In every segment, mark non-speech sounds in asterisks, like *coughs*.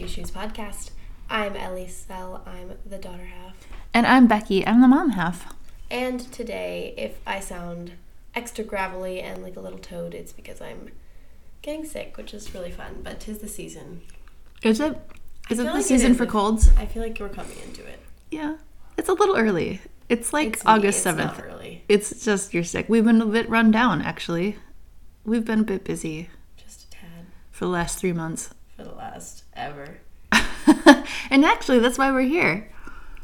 Two Shoes podcast. I'm Ellie Sell. I'm the daughter half. And I'm Becky. I'm the mom half. And today, if I sound extra gravelly and like a little toad, it's because I'm getting sick, which is really fun. But tis the season. Is it? Is it the like season is for colds? I feel like we're coming into it. Yeah. It's a little early. It's like It's me, August it's 7th. not early. It's just you're sick. We've been a bit run down, actually. We've been a bit busy Just a tad for the last three months. for the last ever. *laughs* and actually, that's why we're here.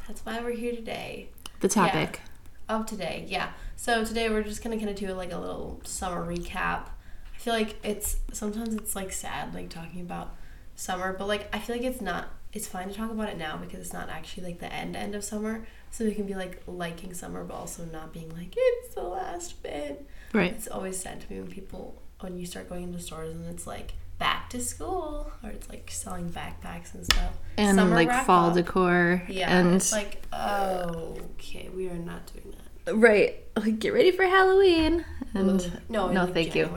That's why we're here today. The topic. Of today, yeah. So today we're just gonna kind of do like a little summer recap. I feel like it's sometimes it's like sad like talking about summer, but like I feel like it's not. It's fine to talk about it now because it's not actually like the end end of summer. So we can be like liking summer, but also not being like it's the last bit. Right. It's always sad to me when people when you start going into stores and it's like back to school or it's like selling backpacks and stuff. And Summer like fall up. decor. Yeah, And it's like oh, okay, we are not doing that. right. Like get ready for Halloween. And Ugh. no, no, like thank you.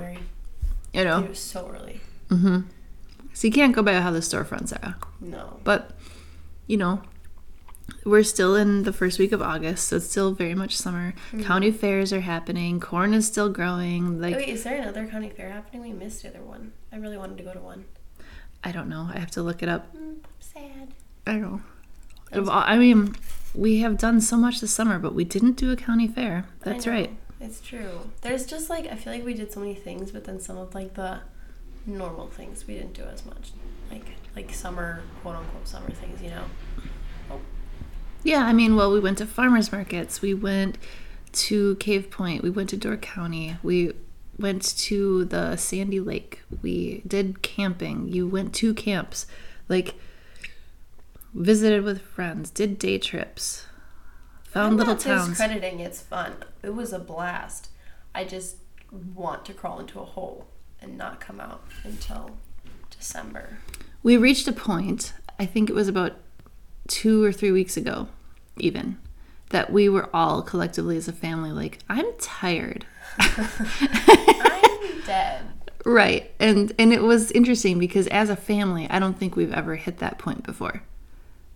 You know. It was so early. Mm-hmm. So you can't go by how the storefronts are. No. But, you know, we're still in the first week of August, so it's still very much summer. County fairs are happening. Corn is still growing. Like, Wait, is there another county fair happening? We missed the other one. I really wanted to go to one. I don't know. I have to look it up. Mm, I'm sad. I don't know. I mean, we have done so much this summer, but we didn't do a county fair. That's right. It's true. There's just like I feel like we did so many things, but then some of like the normal things we didn't do as much. Like like summer quote unquote summer things, you know. Yeah, I mean, well, we went to farmers markets. We went to Cave Point. We went to Door County. We went to the Sandy Lake. We did camping. You went to camps. Like, visited with friends, did day trips, found I'm little not towns. discrediting it's fun. It was a blast. I just want to crawl into a hole and not come out until December. We reached a point, I think it was about two or three weeks ago, even, that we were all collectively as a family like, I'm tired. I'm *laughs* dead. Right. And and it was interesting because as a family, I don't think we've ever hit that point before.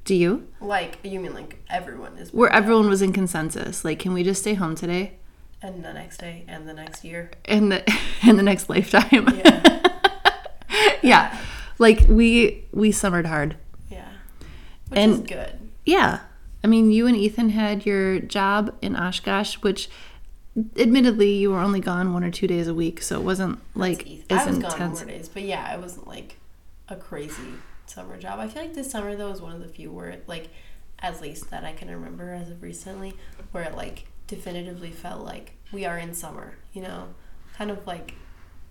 Do you? Like you mean like everyone is Where everyone was in consensus. Like, can we just stay home today? and the next day and the next year. and the *laughs* in the next lifetime. Yeah. *laughs* yeah. Like we we summered hard. Yeah. Which is And- good. Yeah. I mean, you and Ethan had your job in Oshkosh, which admittedly you were only gone one or two days a week, so it wasn't like as I was intense. gone more days, but yeah, it wasn't like a crazy summer job. I feel like this summer though was one of the few where it, like at least that I can remember as of recently where it like definitively felt like we are in summer, you know? Kind of like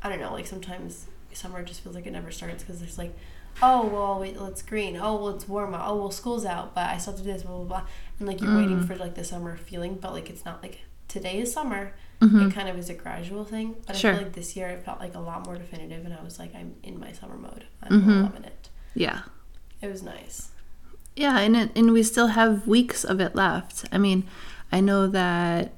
I don't know, like sometimes summer just feels like it never starts because there's like oh well wait it's green. Oh well it's warm out. Oh well school's out but i still have to do this blah blah blah. And like you're waiting mm. for like the summer feeling but like it's not like today is summer. Mm-hmm. It kind of is a gradual thing but Sure. i feel like this year it felt like a lot more definitive and i was like i'm in my summer mode. I'm mm-hmm. loving it. Yeah. it was nice. Yeah, and it, and we still have weeks of it left. I mean, I know that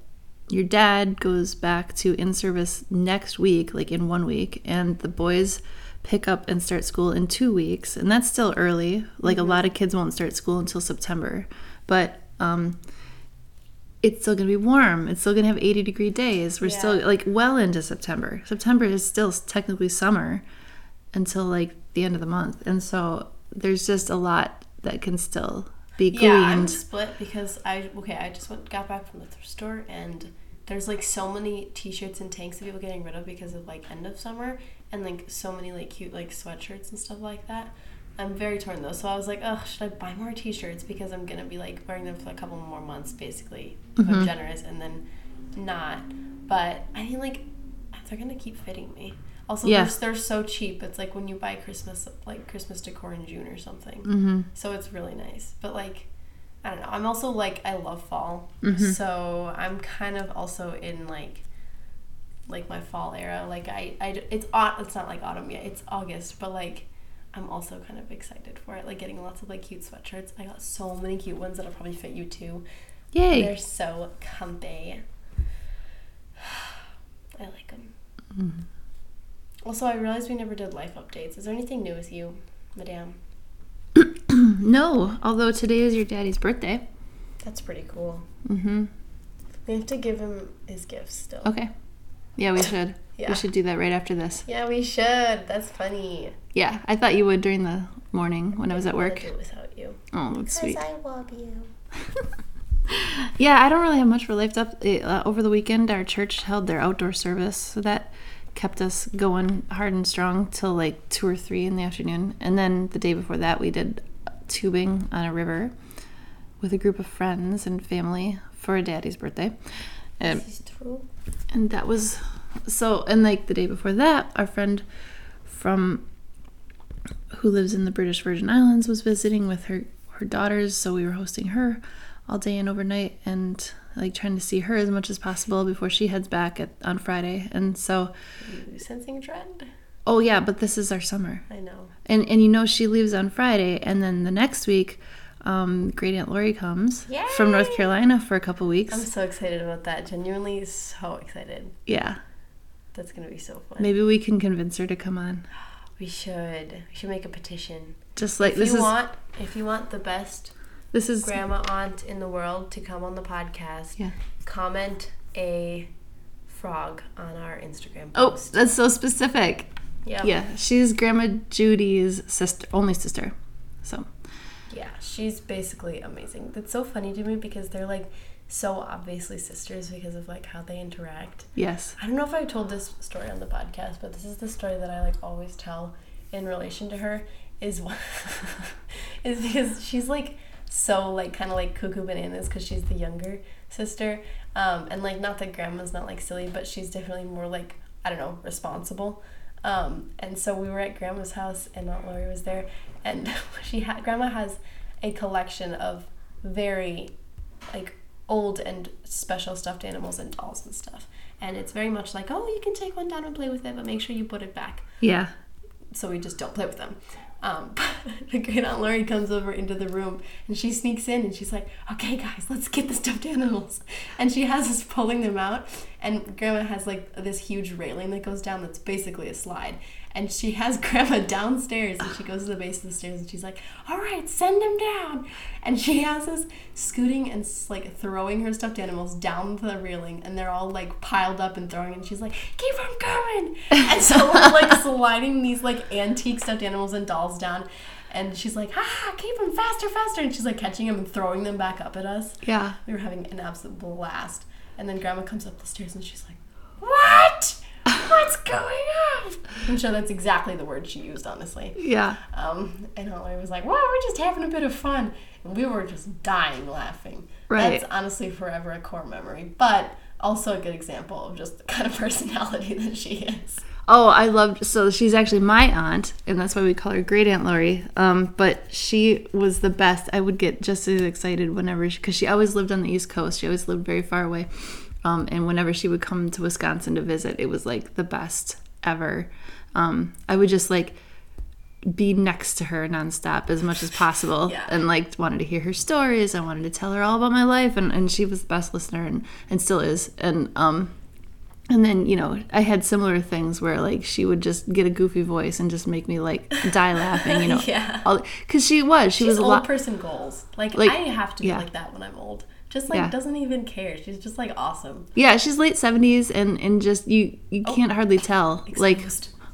your dad goes back to in service next week, like in one week, and the boys pick up and start school in two weeks, and that's still early. Like a lot of kids won't start school until September, but um, it's still gonna be warm. It's still gonna have eighty degree days. We're still like well into September. September is still technically summer until like the end of the month, and so there's just a lot that can still be gleaned. yeah i'm split because i okay i just went got back from the thrift store and there's like so many t-shirts and tanks that people are getting rid of because of like end of summer and like so many like cute like sweatshirts and stuff like that. I'm very torn though so i was like oh should i buy more t-shirts? Because i'm gonna be like wearing them for a couple more months basically if i'm mm-hmm. generous and then not. But i think like they're gonna keep fitting me also Yeah. they're, they're so cheap it's like when you buy christmas like christmas decor in june or something hmm so it's really nice. But like, I don't know. I'm also like I love fall, so I'm kind of also in like like my fall era. Like I, I it's it's not like autumn yet. It's August, but like I'm also kind of excited for it. Like getting lots of like cute sweatshirts. I got so many cute ones that'll probably fit you too. Yay. They're so comfy. *sighs* I like them. Also, I realized we never did life updates. Is there anything new with you, Madame? *clears throat* no, although today is your daddy's birthday. That's pretty cool. Mm-hmm. We have to give him his gifts still. Okay. Yeah, we *laughs* should. Yeah. We should do that right after this. Yeah, we should. That's funny. Yeah, I thought you would during the morning when I was at work. do it without you. Oh, that's sweet. I love you. *laughs* Yeah, I don't really have much for life up. Uh, over the weekend, our church held their outdoor service, so that kept us going hard and strong till like two or three in the afternoon. And then the day before that, we did tubing on a river with a group of friends and family for a daddy's birthday. And This is true. and that was so and like the day before that our friend from who lives in the british virgin islands was visiting with her her daughters so we were hosting her all day and overnight and like trying to see her as much as possible before she heads back at, on friday and so You sensing a trend? oh yeah but this is our summer I know. and and you know she leaves on friday and then the next week um, great aunt lori comes from north carolina for a couple weeks I'm so excited about that. Genuinely so excited. yeah That's gonna be so fun. maybe we can convince her to come on *gasps* We should. We should make a petition. just like if this you is want, if you want the best this is grandma aunt in the world to come on the podcast, Yeah. comment a frog on our Instagram Oh, that's so specific. Yep. Yeah, she's Grandma Judy's sister, only sister. So, Yeah, she's basically amazing. That's so funny to me because they're like so obviously sisters because of like how they interact. yes. I don't know if I told this story on the podcast, but this is the story that I like always tell in relation to her is *laughs* is because she's like so like kind of like cuckoo bananas because she's the younger sister, um, and like not that grandma's not like silly, but she's definitely more like I don't know responsible. Um, and so we were at grandma's house and Aunt Lori was there, and *laughs* she had grandma has a collection of very like old and special stuffed animals and dolls and stuff. And it's very much like, oh, you can take one down and play with it, but make sure you put it back. Yeah. So we just don't play with them. Um, *laughs* the great Aunt Lori comes over into the room and she sneaks in and she's like, okay, guys, let's get the stuffed animals. And she has us pulling them out. And Grandma has like this huge railing that goes down that's basically a slide. And she has *laughs* Grandma downstairs and she goes to the base of the stairs and she's like, all right, send him down. And she has us scooting and like throwing her stuffed animals down the railing and they're all like piled up and throwing and she's like, keep them going. *laughs* And so we're like sliding these like antique stuffed animals and dolls down. And she's like, ah, keep them faster, faster. And she's like catching them and throwing them back up at us. Yeah. We were having an absolute blast. And then Grandma comes up the stairs and she's like, What? *laughs* What's going on? I'm sure that's exactly the word she used, honestly. Yeah. Um, and Holly was like, Well, we're just having a bit of fun. And we were just dying laughing. Right. That's honestly forever a core memory, but also a good example of just the kind of *laughs* personality that she is. Oh, I loved. So she's actually my aunt, and that's why we call her Great Aunt Lori. Um, but she was the best. I would get just as excited whenever, because she always lived on the East Coast. She always lived very far away. Um, and whenever she would come to Wisconsin to visit, it was like the best ever. Um, I would just like be next to her nonstop as much as possible *laughs* Yeah. and like wanted to hear her stories. I wanted to tell her all about my life and, and she was the best listener and, and still is. And um and then, you know, I had similar things where like she would just get a goofy voice and just make me like die laughing, you *laughs* know. Yeah. Cuz she was, she She's was a old lot person goals. Like, Like, I have to be yeah. like that when I'm old. Just like Yeah. doesn't even care. She's just like awesome. Yeah, she's late 70s and and just you you can't hardly *coughs* tell. Like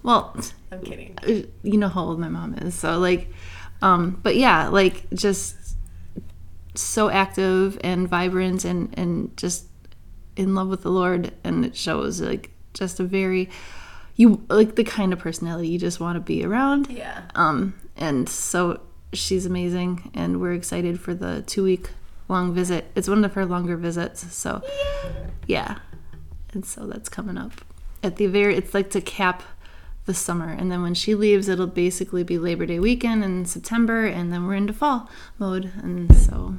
well, I'm kidding. you know how old my mom is so like um but yeah like just so active and vibrant and and just in love with the lord and it shows like just a very you like the kind of personality you just want to be around. Yeah. um and so she's amazing and we're excited for the two week long visit. It's one of her longer visits so yeah. And so that's coming up. At the very it's like to cap the summer and then when she leaves it'll basically be labor day weekend in september and then we're into fall mode and so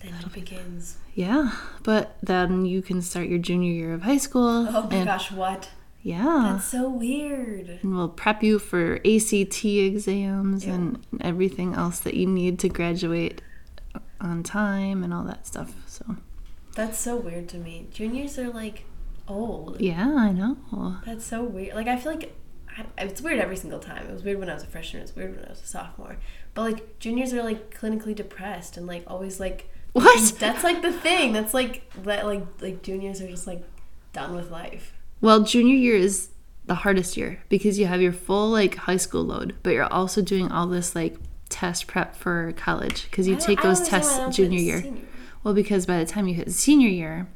Then it begins. yeah but then you can start your junior year of high school Oh my and gosh, what? yeah That's so weird. and we'll prep you for act exams and everything else that you need to graduate on time and all that stuff so That's so weird to me. Juniors are like old. yeah i know That's so weird. Like I feel like I- it's weird every single time. It was weird when I was a freshman. It was weird when I was a sophomore. But like juniors are like clinically depressed and like always like What? That's like the thing. That's like that like like juniors are just like done with life. Well, junior year is the hardest year because you have your full like high school load, but you're also doing all this like test prep for college because you take those tests junior year. senior. Well, because by the time you hit senior year,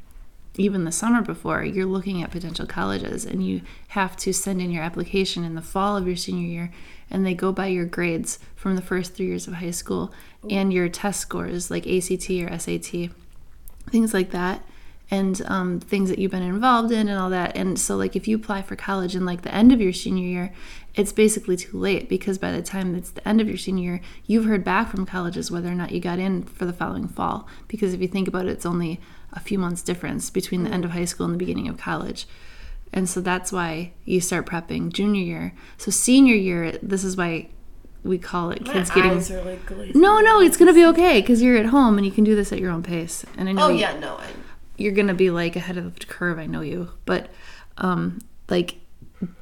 even the summer before, you're looking at potential colleges and you have to send in your application in the fall of your senior year and they go by your grades from the first three years of high school and your test scores like ACT or SAT, things like that. And um, things that you've been involved in and all that. And so, like, if you apply for college in like the end of your senior year, it's basically too late because by the time it's the end of your senior year, you've heard back from colleges whether or not you got in for the following fall. Because if you think about it, it's only a few months difference between the end of high school and the beginning of college. And so that's why you start prepping junior year. So senior year, this is why we call it My kids getting. eyes are like glazing. No, no, it's gonna be okay because you're at home and you can do this at your own pace. And I know Oh you- yeah, no. I, you're gonna be like ahead of the curve. I know you, but um, like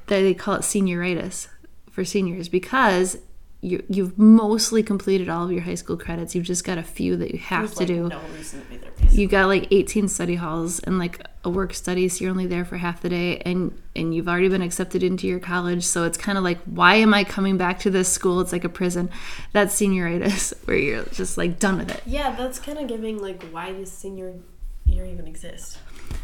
they call it senioritis for seniors because you you've mostly completed all of your high school credits. You've just got a few that you have there's to like do. no reason to be there. Basically. You got like 18 study halls and like a work study, so you're only there for half the day, and and you've already been accepted into your college. So it's kind of like, why am I coming back to this school? It's like a prison. That's senioritis, *laughs* where you're just like done with it. Yeah, that's kind of giving like why does senior year even exist?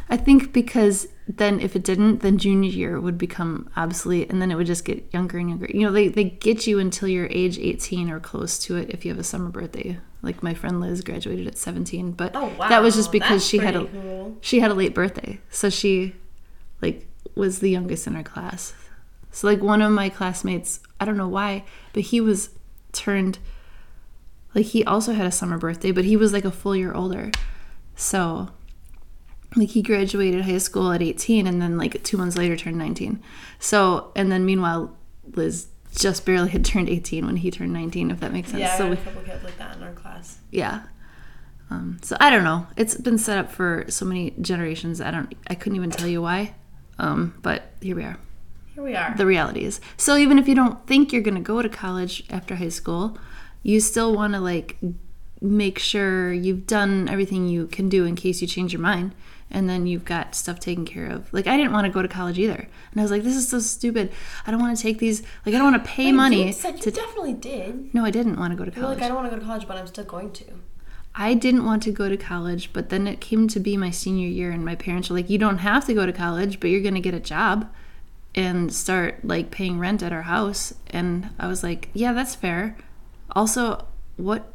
I think because then if it didn't, then junior year would become obsolete and then it would just get younger and younger. You know, they, they get you until you're age 18 or close to it if you have a summer birthday. Like my friend Liz graduated at 17, but Oh wow, that was just because that's she had a cool. she had a late birthday. So she like was the youngest in her class. So like one of my classmates, I don't know why, but he was turned like he also had a summer birthday, but he was like a full year older. So like he graduated high school at 18 and then like 2 months later turned 19. So and then meanwhile Liz just barely had turned 18 when he turned 19 if that makes sense. Yeah, so had we, a couple kids like that in our class. yeah. Um, so I don't know. It's been set up for so many generations. I don't. I couldn't even tell you why. Um, but here we are. Here we are. The reality is. So even if you don't think you're going to go to college after high school, you still want to like make sure you've done everything you can do in case you change your mind and then you've got stuff taken care of. Like I didn't want to go to college either. And I was like this is so stupid. I don't want to take these like I don't want to pay Wait, money You said to you definitely did. No, I didn't want to go to You're college. like, I don't want to go to college, but I'm still going to. I didn't want to go to college, but then it came to be my senior year, and my parents were like, "You don't have to go to college, but you're going to get a job and start like paying rent at our house." And I was like, "Yeah, that's fair." Also, what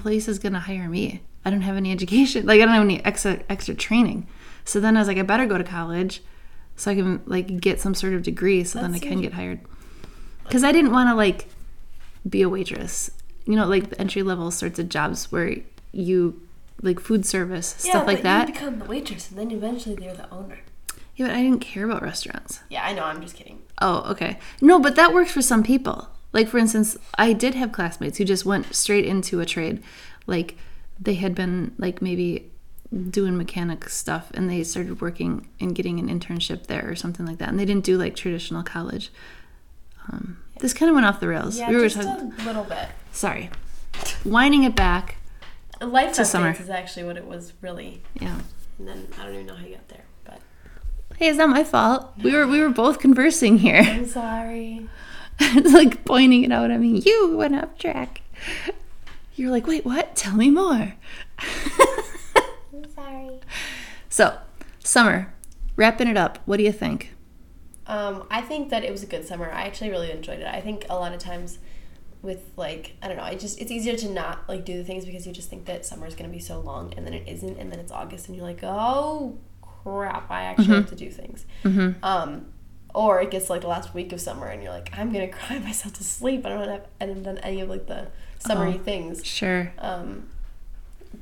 place is going to hire me? I don't have any education. *laughs* Like I don't have any extra extra training. So then I was like, I better go to college so I can like get some sort of degree so then I can get hired. Cuz I didn't want to like be a waitress. You know, like the entry level sorts of jobs where you like food service, stuff like that. You become the waitress, and then eventually they're the owner. yeah, but I didn't care about restaurants. Yeah, I know. I'm just kidding. Oh, okay. No, but that works for some people. Like for instance, I did have classmates who just went straight into a trade. Like they had been like maybe doing mechanic stuff and they started working and getting an internship there or something like that. And they didn't do like traditional college. Um, this kind of went off the rails. Yeah, we were just talking. a little bit. Sorry, winding it back. Life To summer. is actually what it was really, Yeah. and then I don't even know how you got there, but Hey, it's not my fault. We were we were both conversing here. I'm sorry. *laughs* It's like pointing it out. I mean, you went off track. You're like, wait, what? Tell me more. I'm sorry. *laughs* So, summer, wrapping it up. What do you think? Um, I think that it was a good summer. I actually really enjoyed it. I think a lot of times with like I don't know, I just it's easier to not like do the things because you just think that summer is gonna be so long and then it isn't and then it's August and you're like, oh crap, I actually have to do things. Um, or it gets like the last week of summer and you're like, I'm gonna *laughs* cry myself to sleep. I don't have I haven't done any of like the summery Oh. things. Sure. Um,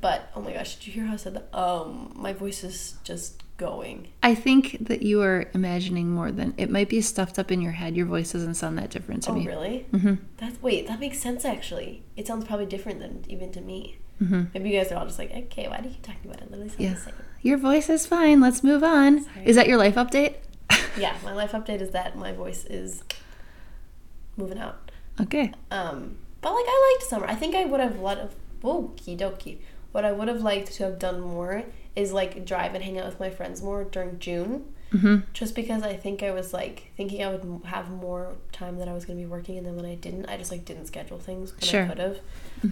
but oh my gosh, did you hear how I said that? Um, my voice is just going. I think that you are imagining more than it might be stuffed up in your head. Your voice doesn't sound that different to me. Oh me. really? hmm That's wait, that makes sense actually. It sounds probably different than even to me. hmm Maybe you guys are all just like, okay, why do you keep talking about it? it literally sounds Yeah. the same. Your voice is fine. Let's move on. Sorry. Is that your life update? Yeah, my life update is that my voice is moving out. Okay. Um, but like I liked summer. I think I would have loved. Okie dokie. What I would have liked to have done more is like drive and hang out with my friends more during June. Mm-hmm. Just because I think I was like thinking I would have more time that I was gonna be working, and then when I didn't, I just like didn't schedule things when Sure. I could have.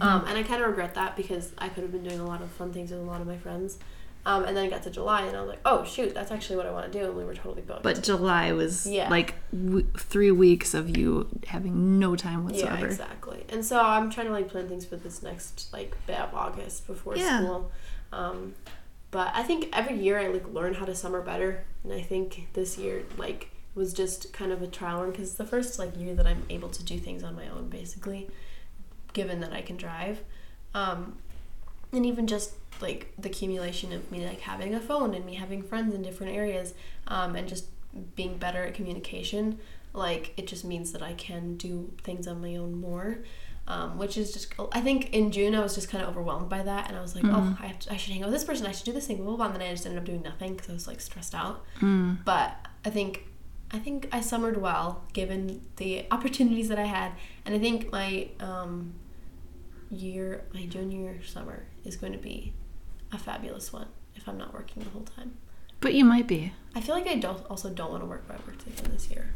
Um, and I kind of regret that because I could have been doing a lot of fun things with a lot of my friends. Um, and then it got to July, and I was like, oh shoot, that's actually what I want to do, and we were totally booked. But July was Yeah. like w- three weeks of you having no time whatsoever. Yeah, exactly. And so I'm trying to like plan things for this next like bit of August before Yeah. school. Um, but I think every year I like learn how to summer better, and I think this year like was just kind of a trial run because it's the first like year that I'm able to do things on my own basically, given that I can drive, um, and even just like the accumulation of me like having a phone and me having friends in different areas, um, and just being better at communication like it just means that I can do things on my own more. Um, which is just I think in June I was just kind of overwhelmed by that and I was like oh I, have to, I should hang out with this person I should do this thing blah blah blah and then I just ended up doing nothing because I was like stressed out Mm. but I think I think I summered well given the *laughs* opportunities that I had and I think my um, year my junior year summer is going to be a fabulous one if I'm not working the whole time But you might be. I feel like I don't also don't want to work where I worked again this year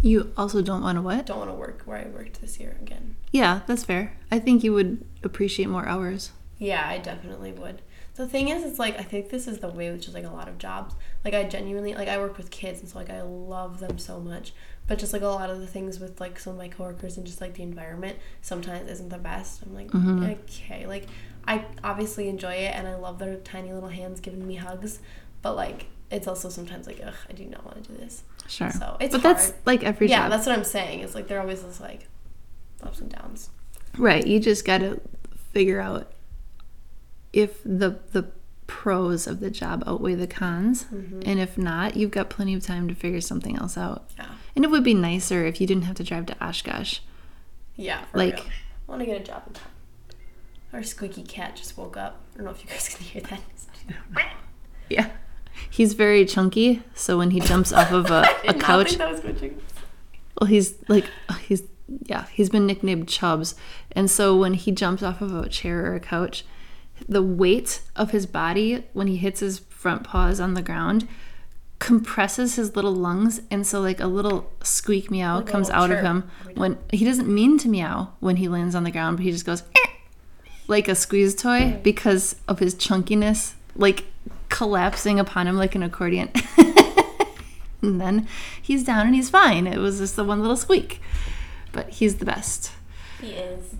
You also don't want to what? don't want to work where I worked this year again. Yeah, that's fair. I think you would appreciate more hours. Yeah, I definitely would. The thing is, it's like I think this is the way with just like a lot of jobs. Like I genuinely like I work with kids, and so like I love them so much. But just like a lot of the things with like some of my coworkers and just like the environment sometimes isn't the best. I'm like, mm-hmm. okay, like I obviously enjoy it, and I love their tiny little hands giving me hugs. But like it's also sometimes like, ugh, I do not want to do this. Sure. So, it's but that's like every yeah, job. that's what I'm saying. It's like they're always just like ups and downs. Right. You just got to figure out if the the pros of the job outweigh the cons, Mm-hmm. and if not, you've got plenty of time to figure something else out. Yeah. And it would be nicer if you didn't have to drive to Oshkosh. Yeah, Like- real. I want to get a job in town. Our squeaky cat just woke up. I don't know if you guys *laughs* can hear that. *laughs* Yeah. He's very chunky, so when he jumps off of a, *laughs* I a did not couch, think that was well, he's like he's yeah, he's been nicknamed chubs and so when he jumps off of a chair or a couch, the weight of his body when he hits his front paws on the ground compresses his little lungs, and so like a little squeak meow a comes little out of him when he doesn't mean to meow when he lands on the ground, but he just goes "Eh," like a squeeze toy because of his chunkiness, like collapsing upon him like an accordion. *laughs* and then he's down and he's fine. It was just the one little squeak. But he's the best. He is.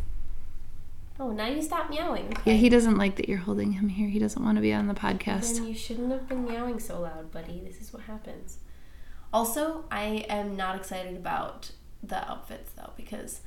Oh, now you stop meowing. Yeah, he doesn't like that you're holding him here. He doesn't want to be on the podcast. Then you shouldn't have been meowing so loud, buddy. This is what happens. Also, I am not excited about the outfits though because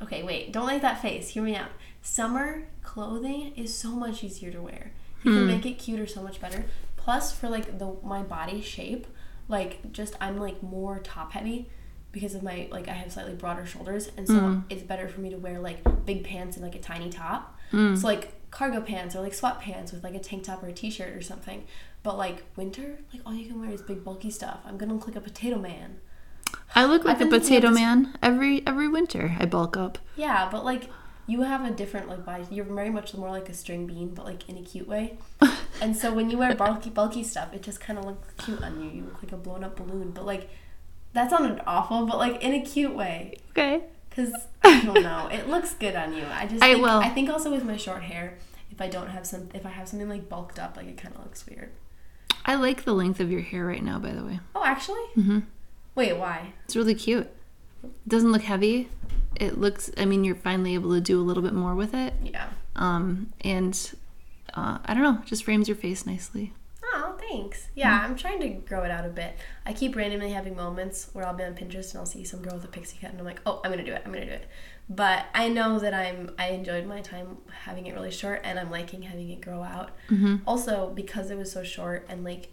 okay, wait, don't like that face. Hear me out. Summer clothing is so much easier to wear. You can hmm. make it cuter so much better. Plus for like the my body shape, like just I'm like more top heavy because of my like I have slightly broader shoulders and so mm. it's better for me to wear like big pants and like a tiny top. Mm. So like cargo pants or like sweatpants with like a tank top or a t-shirt or something. But like winter, like all you can wear is big bulky stuff. I'm gonna look like a potato man. I look like I've a been thinking of potato this- man every every winter. I bulk up. Yeah, but like you have a different like body. You're very much more like a string bean, but like in a cute way. *laughs* and so when you wear bulky bulky stuff, it just kind of looks cute on you. You look like a blown up balloon. But like that sounded awful, but like in a cute way. Okay. Cause *laughs* I don't know, it looks good on you. I just I think, will. I think also with my short hair, if I don't have some, if I have something like bulked up, like it kind of looks weird. I like the length of your hair right now, by the way. Oh, actually. Mhm. Wait, why? It's really cute. It doesn't look heavy. It looks, I mean, you're finally able to do a little bit more with it. Yeah. Um, and uh, I don't know, just frames your face nicely. Thanks. Yeah, I'm trying to grow it out a bit. I keep randomly having moments where I'll be on Pinterest and I'll see some girl with a pixie cut and I'm like, oh, I'm gonna do it. I'm gonna do it. But I know that I'm. I enjoyed my time having it really short, and I'm liking having it grow out. Also, because it was so short and like,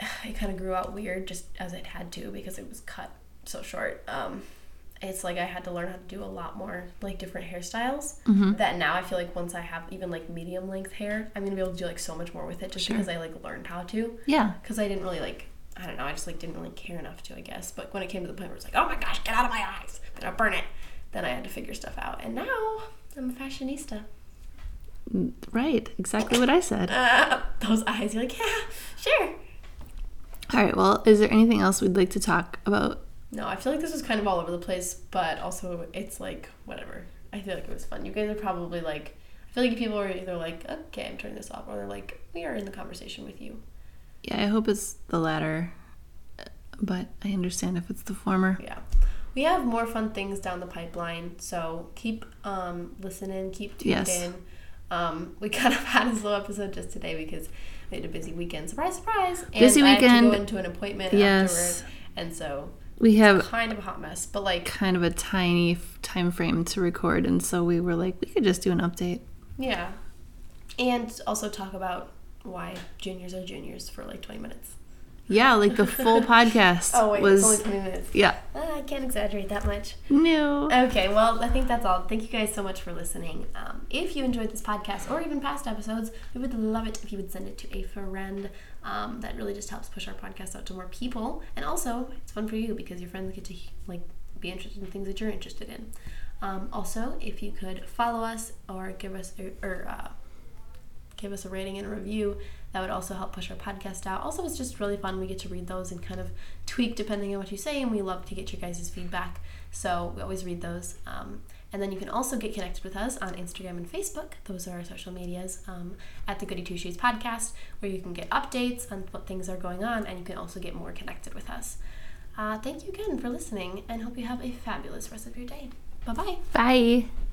*sighs* it kind of grew out weird, just as it had to because it was cut so short. Um, it's like I had to learn how to do a lot more like different hairstyles. That now I feel like once I have even like medium length hair, I'm gonna be able to do like so much more with it just Sure. because I like learned how to. Yeah. Because I didn't really like I don't know. I just like didn't really care enough to, I guess. But when it came to the point where it's like, oh my gosh, get out of my eyes, I'm gonna burn it. Then I had to figure stuff out, and now I'm a fashionista. Right, exactly what I said. Uh, *laughs* those eyes, you're like, yeah, sure. All right, well, is there anything else we'd like to talk about? No, I feel like this was kind of all over the place, but also it's like whatever. I feel like it was fun. You guys are probably like, I feel like people are either like, okay, I'm turning this off, or they're like, we are in the conversation with you. Yeah, I hope it's the latter, but I understand if it's the former. Yeah. We have more fun things down the pipeline, so keep um, listening, keep tuned Yes. in. Um, we *laughs* kind of had a slow episode just today because we had a busy weekend. Surprise, surprise! And Busy I had to weekend. go into an appointment Yes. afterward, and so We have kind of a hot mess. But like, kind of a tiny f- time frame to record, and so we were like, we could just do an update. yeah, and also talk about why juniors are juniors for like twenty minutes. Yeah, like the full *laughs* podcast Oh wait, was. it's only twenty minutes. yeah. Ah, I can't exaggerate that much. No. Okay, well, I think that's all. Thank you guys so much for listening. Um, if you enjoyed this podcast or even past episodes, we would love it if you would send it to a friend. Um, that really just helps push our podcast out to more people, and also it's fun for you because your friends get to like be interested in things that you're interested in. Um, also, if you could follow us or give us or uh, give us a rating and a review. That would also help push our podcast out. Also, it's just really fun. We get to read those and kind of tweak depending on what you say, and we love to get your guys' feedback. So we always read those. Um, and then you can also get connected with us on Instagram and Facebook. Those are our social medias um, at the Goody Two Shoes podcast, where you can get updates on what things are going on, and you can also get more connected with us. Uh, thank you again for listening, and hope you have a fabulous rest of your day. Bye bye. Bye.